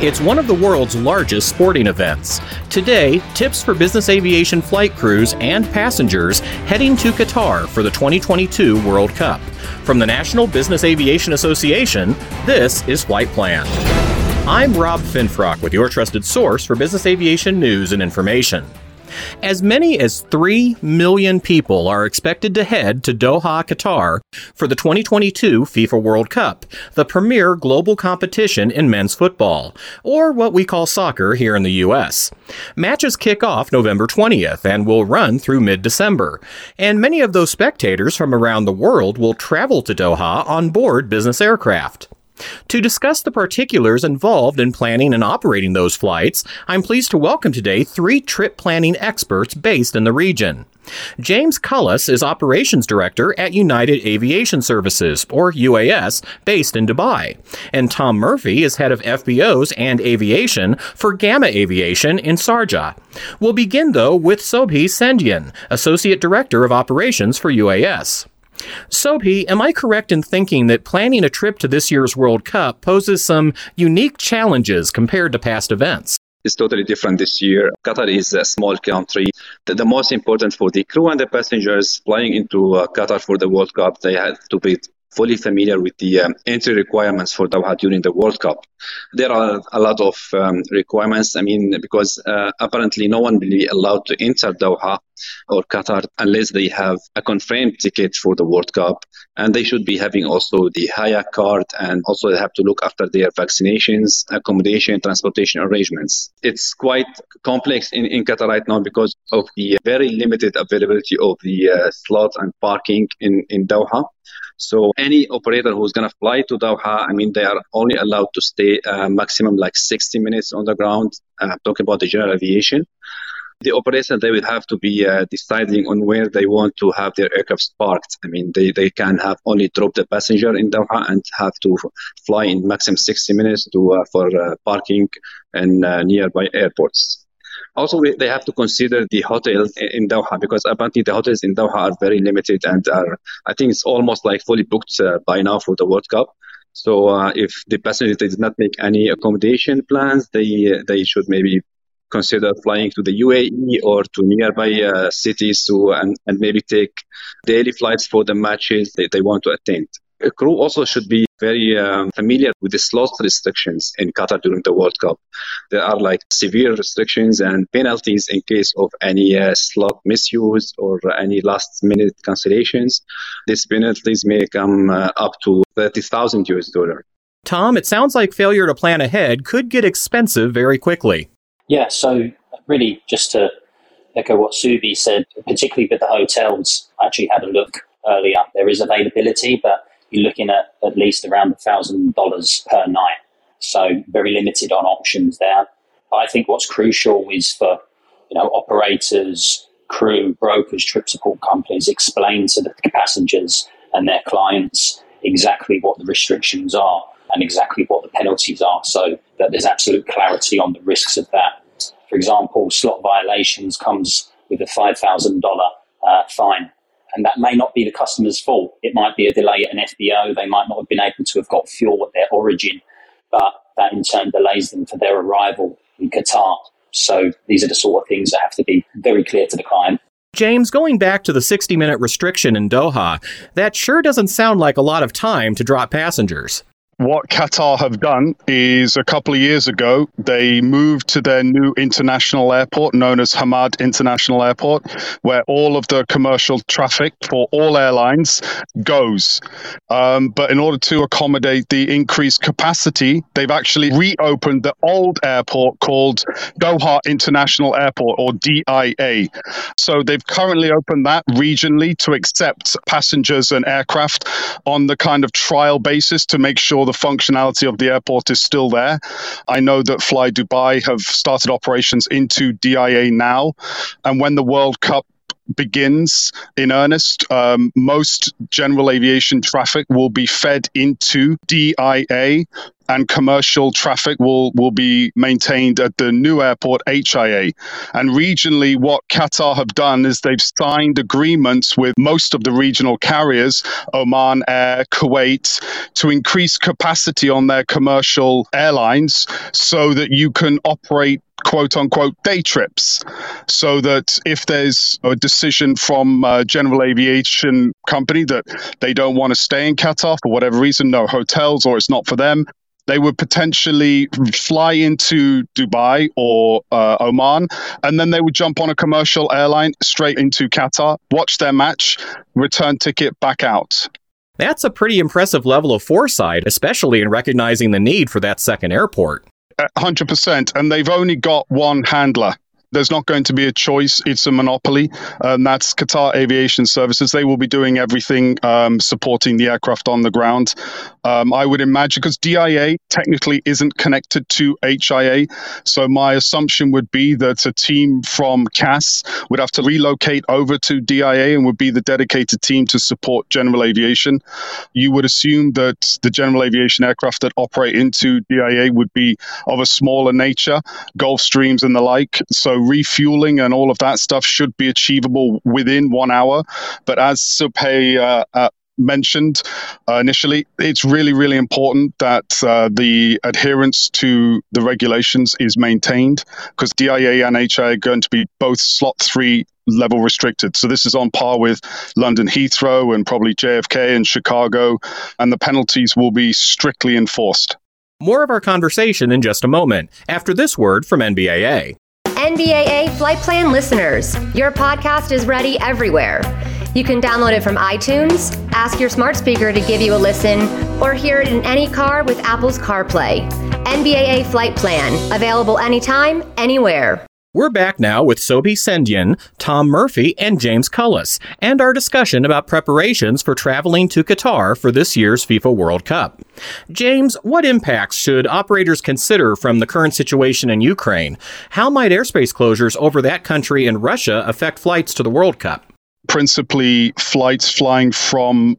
It's one of the world's largest sporting events. Today, tips for business aviation flight crews and passengers heading to Qatar for the 2022 World Cup. From the National Business Aviation Association, this is Flight Plan. I'm Rob Finfrock with your trusted source for business aviation news and information. As many as 3 million people are expected to head to Doha, Qatar for the 2022 FIFA World Cup, the premier global competition in men's football, or what we call soccer here in the U.S. Matches kick off November 20th and will run through mid December, and many of those spectators from around the world will travel to Doha on board business aircraft. To discuss the particulars involved in planning and operating those flights, I'm pleased to welcome today three trip planning experts based in the region. James Cullis is Operations Director at United Aviation Services, or UAS, based in Dubai. And Tom Murphy is head of FBOs and aviation for Gamma Aviation in Sharjah. We'll begin, though, with Sobhi Sendian, Associate Director of Operations for UAS. Sobhi, am I correct in thinking that planning a trip to this year's World Cup poses some unique challenges compared to past events? It's totally different this year. Qatar is a small country. The, the most important for the crew and the passengers flying into uh, Qatar for the World Cup, they have to be fully familiar with the um, entry requirements for Doha during the World Cup. There are a lot of um, requirements. I mean, because uh, apparently no one will be allowed to enter Doha or Qatar unless they have a confirmed ticket for the World Cup. And they should be having also the Haya card and also they have to look after their vaccinations, accommodation, transportation arrangements. It's quite complex in, in Qatar right now because of the very limited availability of the uh, slots and parking in, in Doha. So any operator who's going to fly to Doha, I mean, they are only allowed to stay uh, maximum like 60 minutes on the ground. Uh, talking about the general aviation. The operator, they will have to be uh, deciding on where they want to have their aircraft parked. I mean, they, they can have only drop the passenger in Doha and have to fly in maximum 60 minutes to uh, for uh, parking in uh, nearby airports. Also, we, they have to consider the hotels in Doha because apparently the hotels in Doha are very limited and are, I think it's almost like fully booked uh, by now for the World Cup. So uh, if the passenger did not make any accommodation plans, they they should maybe consider flying to the UAE or to nearby uh, cities to and, and maybe take daily flights for the matches that they want to attend. A crew also should be very um, familiar with the slot restrictions in Qatar during the World Cup. There are like severe restrictions and penalties in case of any uh, slot misuse or any last minute cancellations. These penalties may come uh, up to 30,000 US dollar. Tom, it sounds like failure to plan ahead could get expensive very quickly. Yeah, so really just to echo what Sobhi said, particularly with the hotels, I actually had a look earlier. There is availability, but you're looking at at least around $1,000 per night. So very limited on options there. But I think what's crucial is for you know operators, crew, brokers, trip support companies explain to the passengers and their clients exactly what the restrictions are and exactly what the penalties are so that there's absolute clarity on the risks of that. For example, slot violations comes with a $5,000 uh, fine and that may not be the customer's fault. It might be a delay at an FBO. They might not have been able to have got fuel at their origin, but that in turn delays them for their arrival in Qatar. So these are the sort of things that have to be very clear to the client. James, going back to the 60 minute restriction in Doha, that sure doesn't sound like a lot of time to drop passengers what Qatar have done is a couple of years ago, they moved to their new international airport known as Hamad International Airport, where all of the commercial traffic for all airlines goes. Um, but in order to accommodate the increased capacity, they've actually reopened the old airport called Doha International Airport or DIA. So they've currently opened that regionally to accept passengers and aircraft on the kind of trial basis to make sure the functionality of the airport is still there. I know that Fly Dubai have started operations into DIA now, and when the World Cup begins in earnest, um, most general aviation traffic will be fed into DIA and commercial traffic will, will be maintained at the new airport, HIA. And regionally, what Qatar have done is they've signed agreements with most of the regional carriers, Oman Air, Kuwait, to increase capacity on their commercial airlines so that you can operate quote unquote day trips so that if there's a decision from a general aviation company that they don't want to stay in Qatar for whatever reason, no hotels or it's not for them, they would potentially fly into Dubai or uh, Oman, and then they would jump on a commercial airline straight into Qatar, watch their match, return ticket back out. That's a pretty impressive level of foresight, especially in recognizing the need for that second airport. 100%. And they've only got one handler. There's not going to be a choice. It's a monopoly. And that's Qatar Aviation Services. They will be doing everything um, supporting the aircraft on the ground. Um, I would imagine because DIA technically isn't connected to HIA. So my assumption would be that a team from QAS would have to relocate over to DIA and would be the dedicated team to support general aviation. You would assume that the general aviation aircraft that operate into DIA would be of a smaller nature, Gulfstreams and the like. So refueling and all of that stuff should be achievable within one hour. But as Sobhi uh, uh, mentioned uh, initially, it's really, really important that uh, the adherence to the regulations is maintained because DIA and HIA are going to be both slot three level restricted. So this is on par with London Heathrow and probably JFK and Chicago, and the penalties will be strictly enforced. More of our conversation in just a moment after this word from NBAA. NBAA Flight Plan listeners, your podcast is ready everywhere. You can download it from iTunes, ask your smart speaker to give you a listen, or hear it in any car with Apple's CarPlay. NBAA Flight Plan, available anytime, anywhere. We're back now with Sobhi Sendian, Tom Murphy, and James Cullis, and our discussion about preparations for traveling to Qatar for this year's FIFA World Cup. James, what impacts should operators consider from the current situation in Ukraine? How might airspace closures over that country and Russia affect flights to the World Cup? principally flights flying from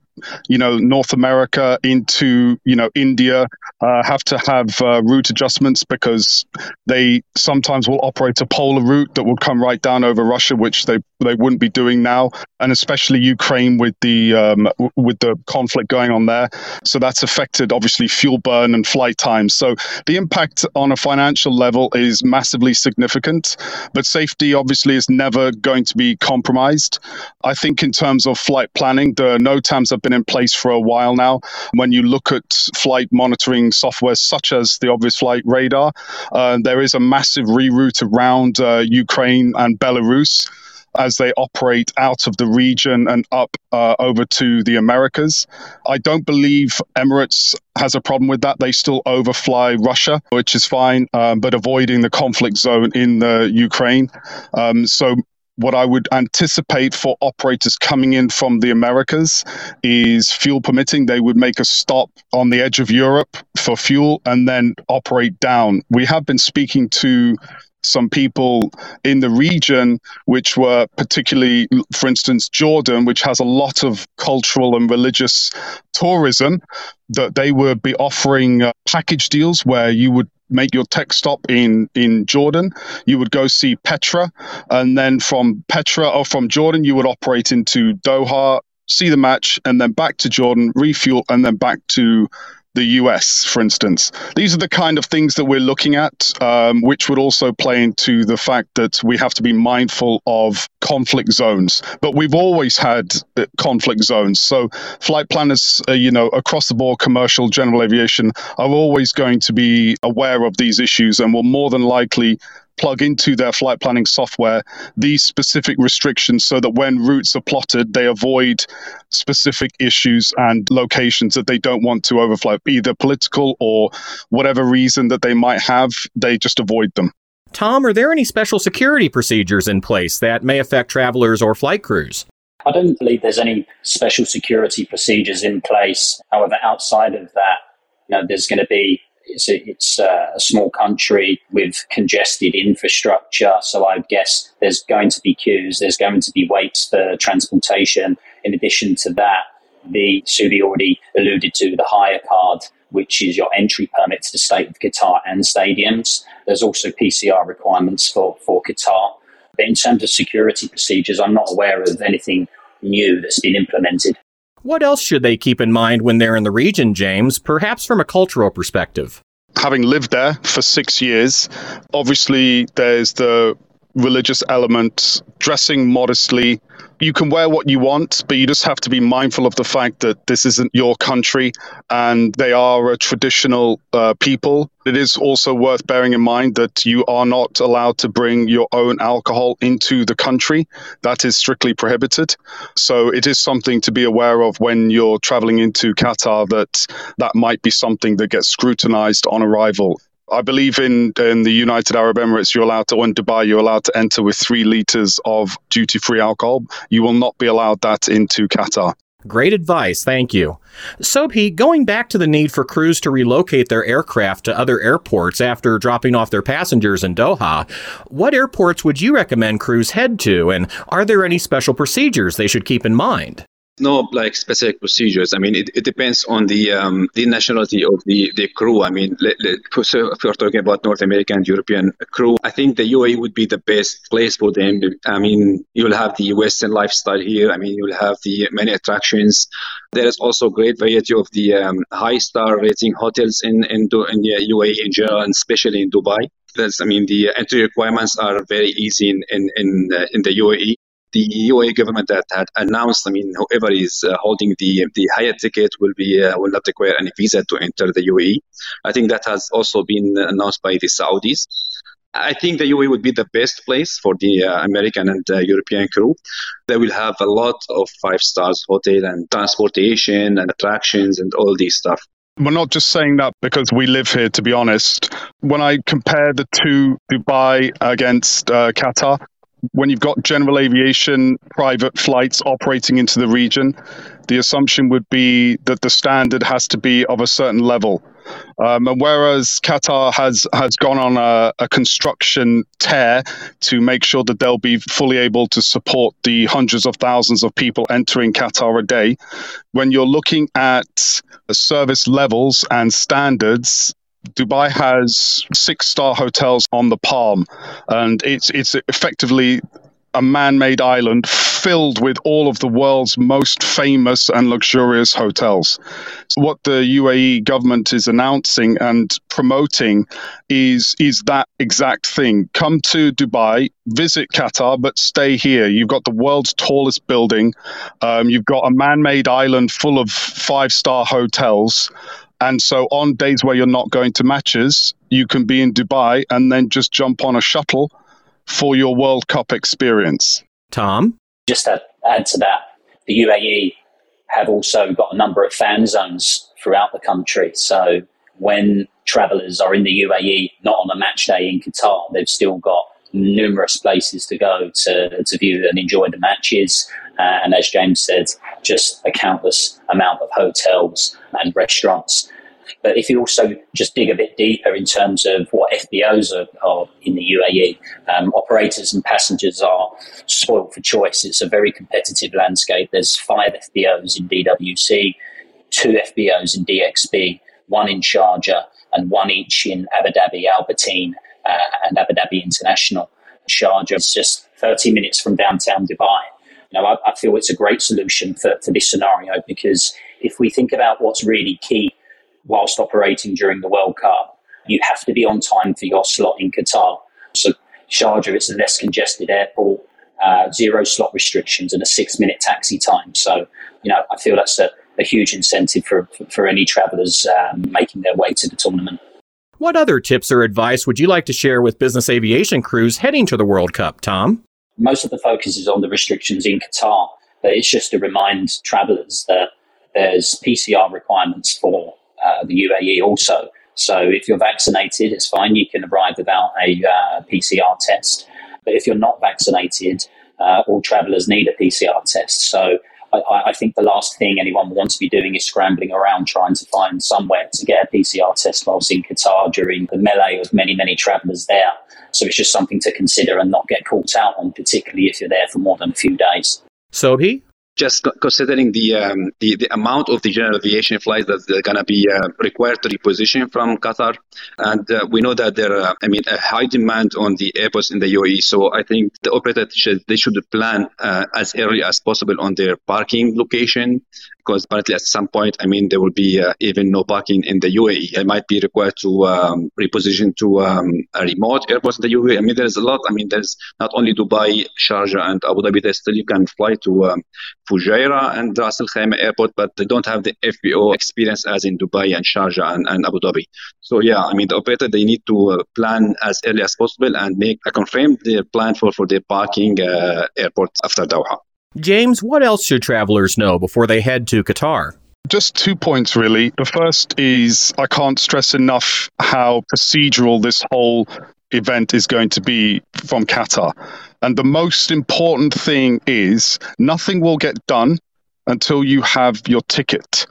you know North America into you know India uh, have to have uh, route adjustments because they sometimes will operate a polar route that will come right down over Russia, which they they wouldn't be doing now, and especially Ukraine with the um, with the conflict going on there. So that's affected obviously fuel burn and flight times. So the impact on a financial level is massively significant, but safety obviously is never going to be compromised. I think in terms of flight planning, the NOTAMs have been in place for a while now. When you look at flight monitoring software such as the Obvious Flight Radar, uh, there is a massive reroute around uh, Ukraine and Belarus as they operate out of the region and up uh, over to the Americas. I don't believe Emirates has a problem with that. They still overfly Russia, which is fine, um, but avoiding the conflict zone in the Ukraine. Um, so what I would anticipate for operators coming in from the Americas is fuel permitting, they would make a stop on the edge of Europe for fuel and then operate down. We have been speaking to some people in the region, which were particularly, for instance, Jordan, which has a lot of cultural and religious tourism, that they would be offering uh, package deals where you would make your tech stop in in Jordan. You would go see Petra, and then from Petra or from Jordan, you would operate into Doha, see the match, and then back to Jordan, refuel, and then back to the US, for instance. These are the kind of things that we're looking at, um, which would also play into the fact that we have to be mindful of conflict zones. But we've always had uh, conflict zones. So flight planners, uh, you know, across the board, commercial, general aviation, are always going to be aware of these issues and will more than likely plug into their flight planning software these specific restrictions so that when routes are plotted, they avoid specific issues and locations that they don't want to overfly, either political or whatever reason that they might have, they just avoid them. Tom, are there any special security procedures in place that may affect travelers or flight crews? I don't believe there's any special security procedures in place. However, outside of that, you know, there's going to be it's a, it's uh, a small country with congested infrastructure, so I guess there's going to be queues, there's going to be waits for transportation. In addition to that, the Sobhi already alluded to the Haya card which is your entry permit to the state of Qatar and stadiums. There's also PCR requirements for, for Qatar. But in terms of security procedures, I'm not aware of anything new that's been implemented. What else should they keep in mind when they're in the region, James, perhaps from a cultural perspective? Having lived there for six years, obviously there's the religious element, dressing modestly, you can wear what you want, but you just have to be mindful of the fact that this isn't your country and they are a traditional uh, people. It is also worth bearing in mind that you are not allowed to bring your own alcohol into the country. That is strictly prohibited. So it is something to be aware of when you're traveling into Qatar that that might be something that gets scrutinized on arrival. I believe in in the United Arab Emirates, you're allowed to, or in Dubai, you're allowed to enter with three liters of duty free alcohol. You will not be allowed that into Qatar. Great advice, thank you. So, Pete, going back to the need for crews to relocate their aircraft to other airports after dropping off their passengers in Doha, what airports would you recommend crews head to, and are there any special procedures they should keep in mind? No like specific procedures. I mean, it, it depends on the um, the nationality of the, the crew. I mean, let, let, so if we're talking about North American, European crew, I think the UAE would be the best place for them. I mean, you'll have the Western lifestyle here. I mean, you'll have the many attractions. There is also great variety of the um, high star rating hotels in in, in the UAE in general, and especially in Dubai. That's, I mean, the entry requirements are very easy in in in, uh, in the UAE the UAE government that had announced, I mean, whoever is uh, holding the the Haya ticket will be uh, will not require any visa to enter the UAE. I think that has also been announced by the Saudis. I think the UAE would be the best place for the uh, American and uh, European crew. They will have a lot of five stars hotel and transportation and attractions and all these stuff. We're not just saying that because we live here, to be honest. When I compare the two, Dubai against uh, Qatar, when you've got general aviation private flights operating into the region, the assumption would be that the standard has to be of a certain level. Um, and whereas Qatar has has gone on a, a, construction tear to make sure that they'll be fully able to support the hundreds of thousands of people entering Qatar a day, when you're looking at service levels and standards, Dubai has six star hotels on the Palm, and it's it's effectively a man-made island filled with all of the world's most famous and luxurious hotels. So what the UAE government is announcing and promoting is is that exact thing. Come to Dubai, visit Qatar, but stay here. You've got the world's tallest building. Um, you've got a man-made island full of five-star hotels. And so on days where you're not going to matches, you can be in Dubai and then just jump on a shuttle for your World Cup experience. Tom? Just to add to that, the UAE have also got a number of fan zones throughout the country. So when travellers are in the UAE, not on a match day in Qatar, they've still got numerous places to go to, to view and enjoy the matches. Uh, and as James said, just a countless amount of hotels and restaurants. But if you also just dig a bit deeper in terms of what FBOs are, are in the UAE, um, operators and passengers are spoiled for choice. It's a very competitive landscape. There's five FBOs in DWC, two FBOs in DXB, one in Sharjah, and one each in Abu Dhabi, Al Bateen, uh, and Abu Dhabi International. Sharjah is just 30 minutes from downtown Dubai. You know, I, I feel it's a great solution for, for this scenario because if we think about what's really key whilst operating during the World Cup, you have to be on time for your slot in Qatar. So Sharjah, it's a less congested airport, uh, zero slot restrictions, and a six-minute taxi time. So, you know, I feel that's a, a huge incentive for, for, for any travellers um, making their way to the tournament. What other tips or advice would you like to share with business aviation crews heading to the World Cup, Tom? Most of the focus is on the restrictions in Qatar, but it's just to remind travellers that there's PCR requirements for uh, the UAE also. So if you're vaccinated, it's fine. You can arrive without a uh, PCR test. But if you're not vaccinated, uh, all travellers need a PCR test. So I, I, think the last thing anyone wants to be doing is scrambling around trying to find somewhere to get a PCR test whilst in Qatar during the melee of many, many travellers there. So it's just something to consider and not get caught out on, particularly if you're there for more than a few days. Sobhi? Just considering the, um, the, the amount of the general aviation flights that are going to be uh, required to reposition from Qatar, and uh, we know that there, are, I mean, a high demand on the airports in the UAE. So I think the operator should they should plan uh, as early as possible on their parking location because apparently at some point, I mean, there will be uh, even no parking in the UAE. I might be required to um, reposition to um, a remote airport in the UAE. I mean, there's a lot. I mean, there's not only Dubai, Sharjah, and Abu Dhabi. There's still you can fly to um, Fujairah and Ras Al Khaimah Airport, but they don't have the FBO experience as in Dubai and Sharjah and, and Abu Dhabi. So yeah, I mean, the operator they need to uh, plan as early as possible and make a confirm their plan for for their parking uh, airport after Doha. James, what else should travelers know before they head to Qatar? Just two points, really. The first is I can't stress enough how procedural this whole event is going to be from Qatar. And the most important thing is nothing will get done until you have your ticket.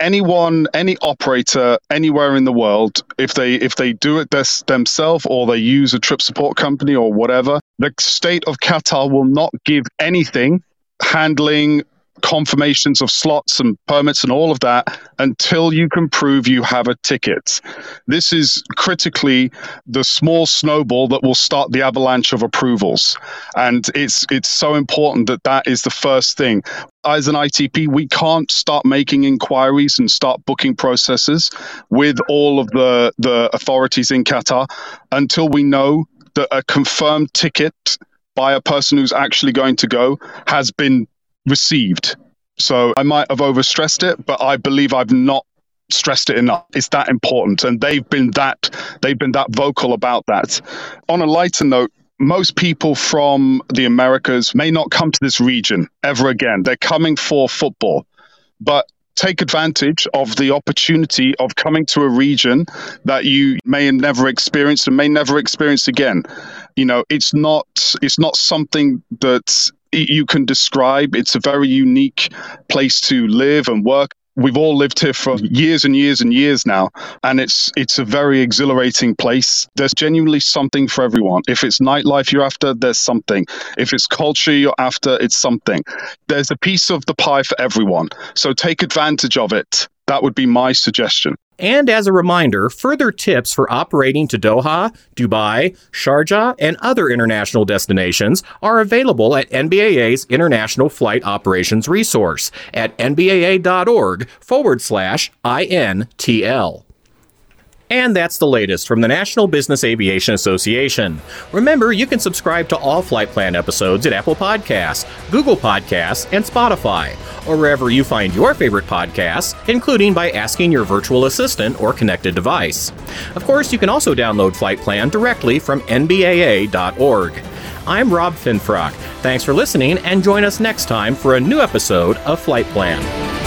Anyone, any operator anywhere in the world, if they if they do it this, themselves or they use a trip support company or whatever, the state of Qatar will not give anything handling confirmations of slots and permits and all of that until you can prove you have a ticket. This is critically the small snowball that will start the avalanche of approvals. And it's it's so important that that is the first thing. As an ITP, we can't start making inquiries and start booking processes with all of the, the authorities in Qatar until we know that a confirmed ticket by a person who's actually going to go has been received. So I might have overstressed it, but I believe I've not stressed it enough. It's that important, and they've been that they've been that vocal about that. On a lighter note, most people from the Americas may not come to this region ever again. They're coming for football, but take advantage of the opportunity of coming to a region that you may have never experienced and may never experience again. You know, it's not it's not something that you can describe. It's a very unique place to live and work. We've all lived here for years and years and years now, and it's it's a very exhilarating place. There's genuinely something for everyone. If it's nightlife you're after, there's something. If it's culture you're after, it's something. There's a piece of the pie for everyone. So take advantage of it. That would be my suggestion. And as a reminder, further tips for operating to Doha, Dubai, Sharjah, and other international destinations are available at NBAA's International Flight Operations Resource at nbaa.org forward slash INTL. And that's the latest from the National Business Aviation Association. Remember, you can subscribe to all Flight Plan episodes at Apple Podcasts, Google Podcasts, and Spotify, or wherever you find your favorite podcasts, including by asking your virtual assistant or connected device. Of course, you can also download Flight Plan directly from nbaa.org. I'm Rob Finfrock. Thanks for listening, and join us next time for a new episode of Flight Plan.